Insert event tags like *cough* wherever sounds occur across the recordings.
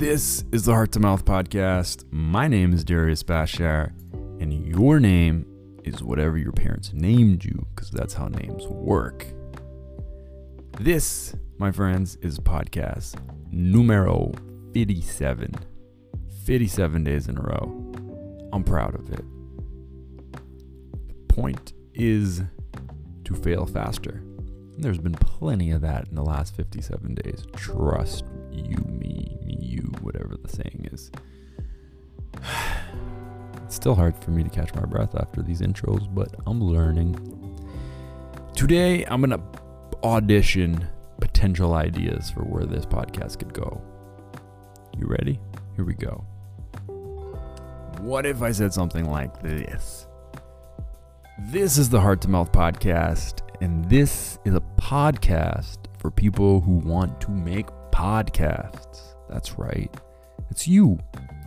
This is the Heart to Mouth podcast. My name is Darius Bashar, and your name is whatever your parents named you, because that's how names work. This, my friends, is podcast numero 57. 57 days in a row. I'm proud of it. The point is to fail faster. There's been plenty of that in the last 57 days. Trust you, me, you, whatever the saying is. *sighs* It's still hard for me to catch my breath after these intros, but I'm learning. Today, I'm going to audition potential ideas for where this podcast could go. You ready? Here we go. What if I said something like this? This is the Heart to Mouth podcast, and this is a podcast for people who want to make podcasts. That's right. It's you.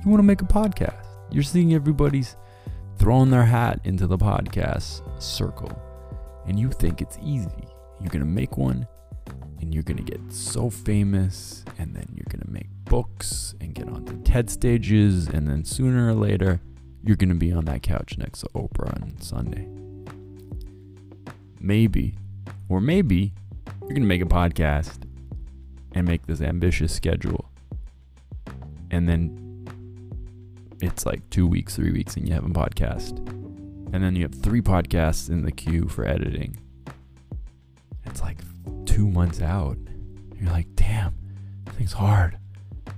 You want to make a podcast. You're seeing everybody's throwing their hat into the podcast circle, and you think it's easy. You're going to make one, and you're going to get so famous, and then you're going to make books and get onto TED stages, and then sooner or later, you're going to be on that couch next to Oprah on Sunday. Maybe, or maybe, you're going to make a podcast and make this ambitious schedule. And then it's like two weeks, three weeks, and you have a podcast. And then you have three podcasts in the queue for editing. It's like two months out. You're like, damn, this thing's hard.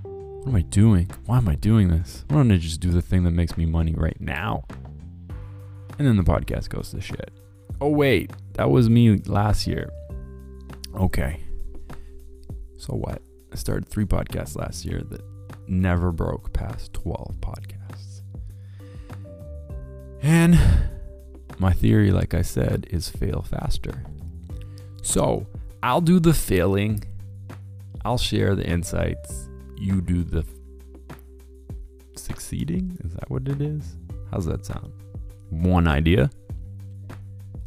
What am I doing? Why am I doing this? Why don't I just do the thing that makes me money right now? And then the podcast goes to shit. Oh, wait, that was me last year. Okay. So what? I started three podcasts last year that never broke past 12 podcasts. And my theory, like I said, is fail faster. So I'll do the failing, I'll share the insights, you do the succeeding. Is that what it is? How's that sound? One idea.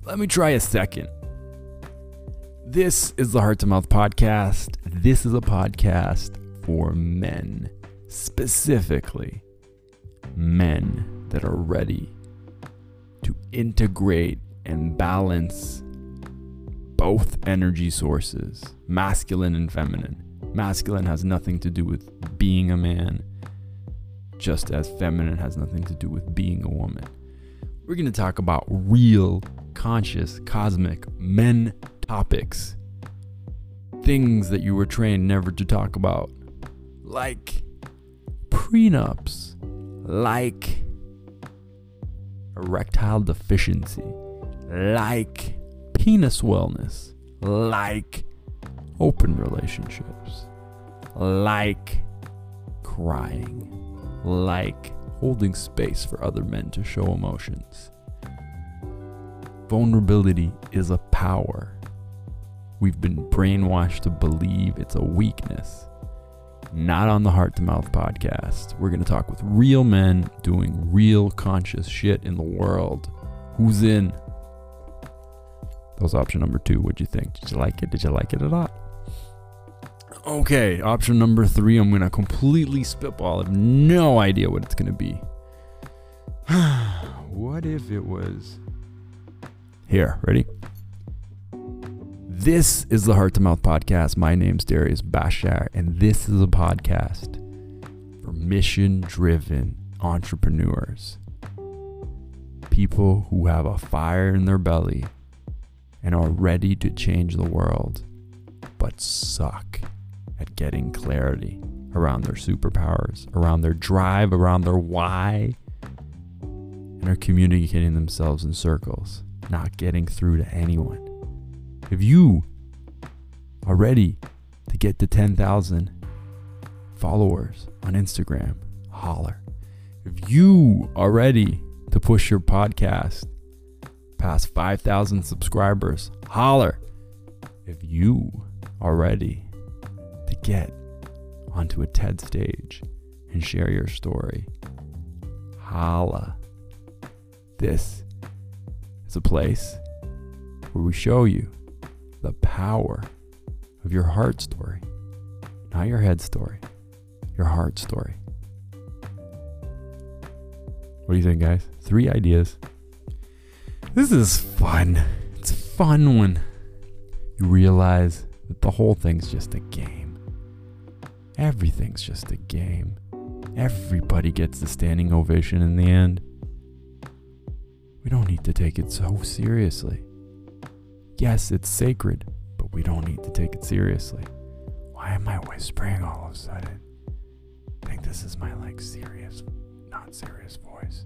Let me try a second. This is the Heart to Mouth podcast. This is a podcast for men, specifically men that are ready to integrate and balance both energy sources, masculine and feminine. Masculine has nothing to do with being a man, just as feminine has nothing to do with being a woman. We're going to talk about real, conscious, cosmic men topics. Things that you were trained never to talk about. Like prenups. Like erectile deficiency. Like penis wellness. Like open relationships. Like crying. Like holding space for other men to show emotions. Vulnerability is a power. We've been brainwashed to believe it's a weakness. Not on the Heart to Mouth podcast. We're going to talk with real men doing real conscious shit in the world. Who's in? That was option number two. What'd you think? Did you like it? Did you like it a lot? Okay, option number three. I'm going to completely spitball. I have no idea what it's going to be. *sighs* what if it was. Here, ready? This is the Heart to Mouth podcast. My name's Darius Bashar, and this is a podcast for mission driven entrepreneurs. People who have a fire in their belly and are ready to change the world, but suck at getting clarity around their superpowers, around their drive, around their why, and are communicating themselves in circles, not getting through to anyone. If you are ready to get to 10,000 followers on Instagram, holler. If you are ready to push your podcast past 5,000 subscribers, holler. If you are ready to get onto a TED stage and share your story, holla. This is a place where we show you the power of your heart story, not your head story, your heart story. What do you think, guys? Three ideas. This is fun. It's fun when you realize that the whole thing's just a game. Everything's just a game. Everybody gets the standing ovation in the end. We don't need to take it so seriously. Yes, it's sacred, but we don't need to take it seriously. Why am I whispering all of a sudden? I think this is my like serious, not serious voice.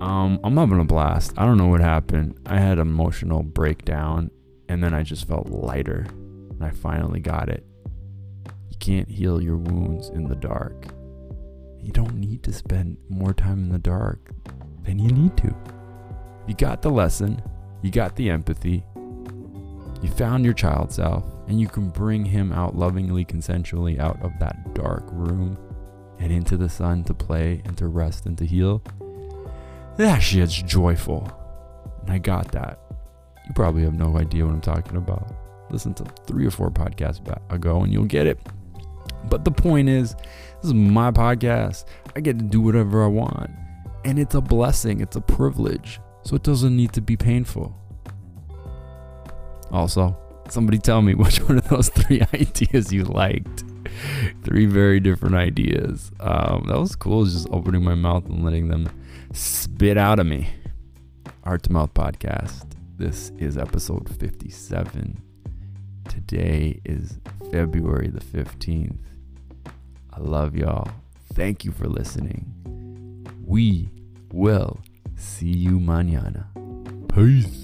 Um, I'm having a blast. I don't know what happened. I had an emotional breakdown and then I just felt lighter and I finally got it. You can't heal your wounds in the dark. You don't need to spend more time in the dark than you need to. You got the lesson, you got the empathy, you found your child self, and you can bring him out lovingly, consensually out of that dark room and into the sun to play and to rest and to heal. That shit's joyful. And I got that. You probably have no idea what I'm talking about. Listen to three or four podcasts ago and you'll get it. But the point is, this is my podcast. I get to do whatever I want. And it's a blessing, it's a privilege. So it doesn't need to be painful. Also, somebody tell me *laughs* which one of those three *laughs* ideas you liked. three very different ideas. Um, that was cool, just opening my mouth and letting them spit out of me. Heart to Mouth Podcast. This is episode 57. Today is February the 15th. I love y'all. Thank you for listening. We will see you mañana. Peace.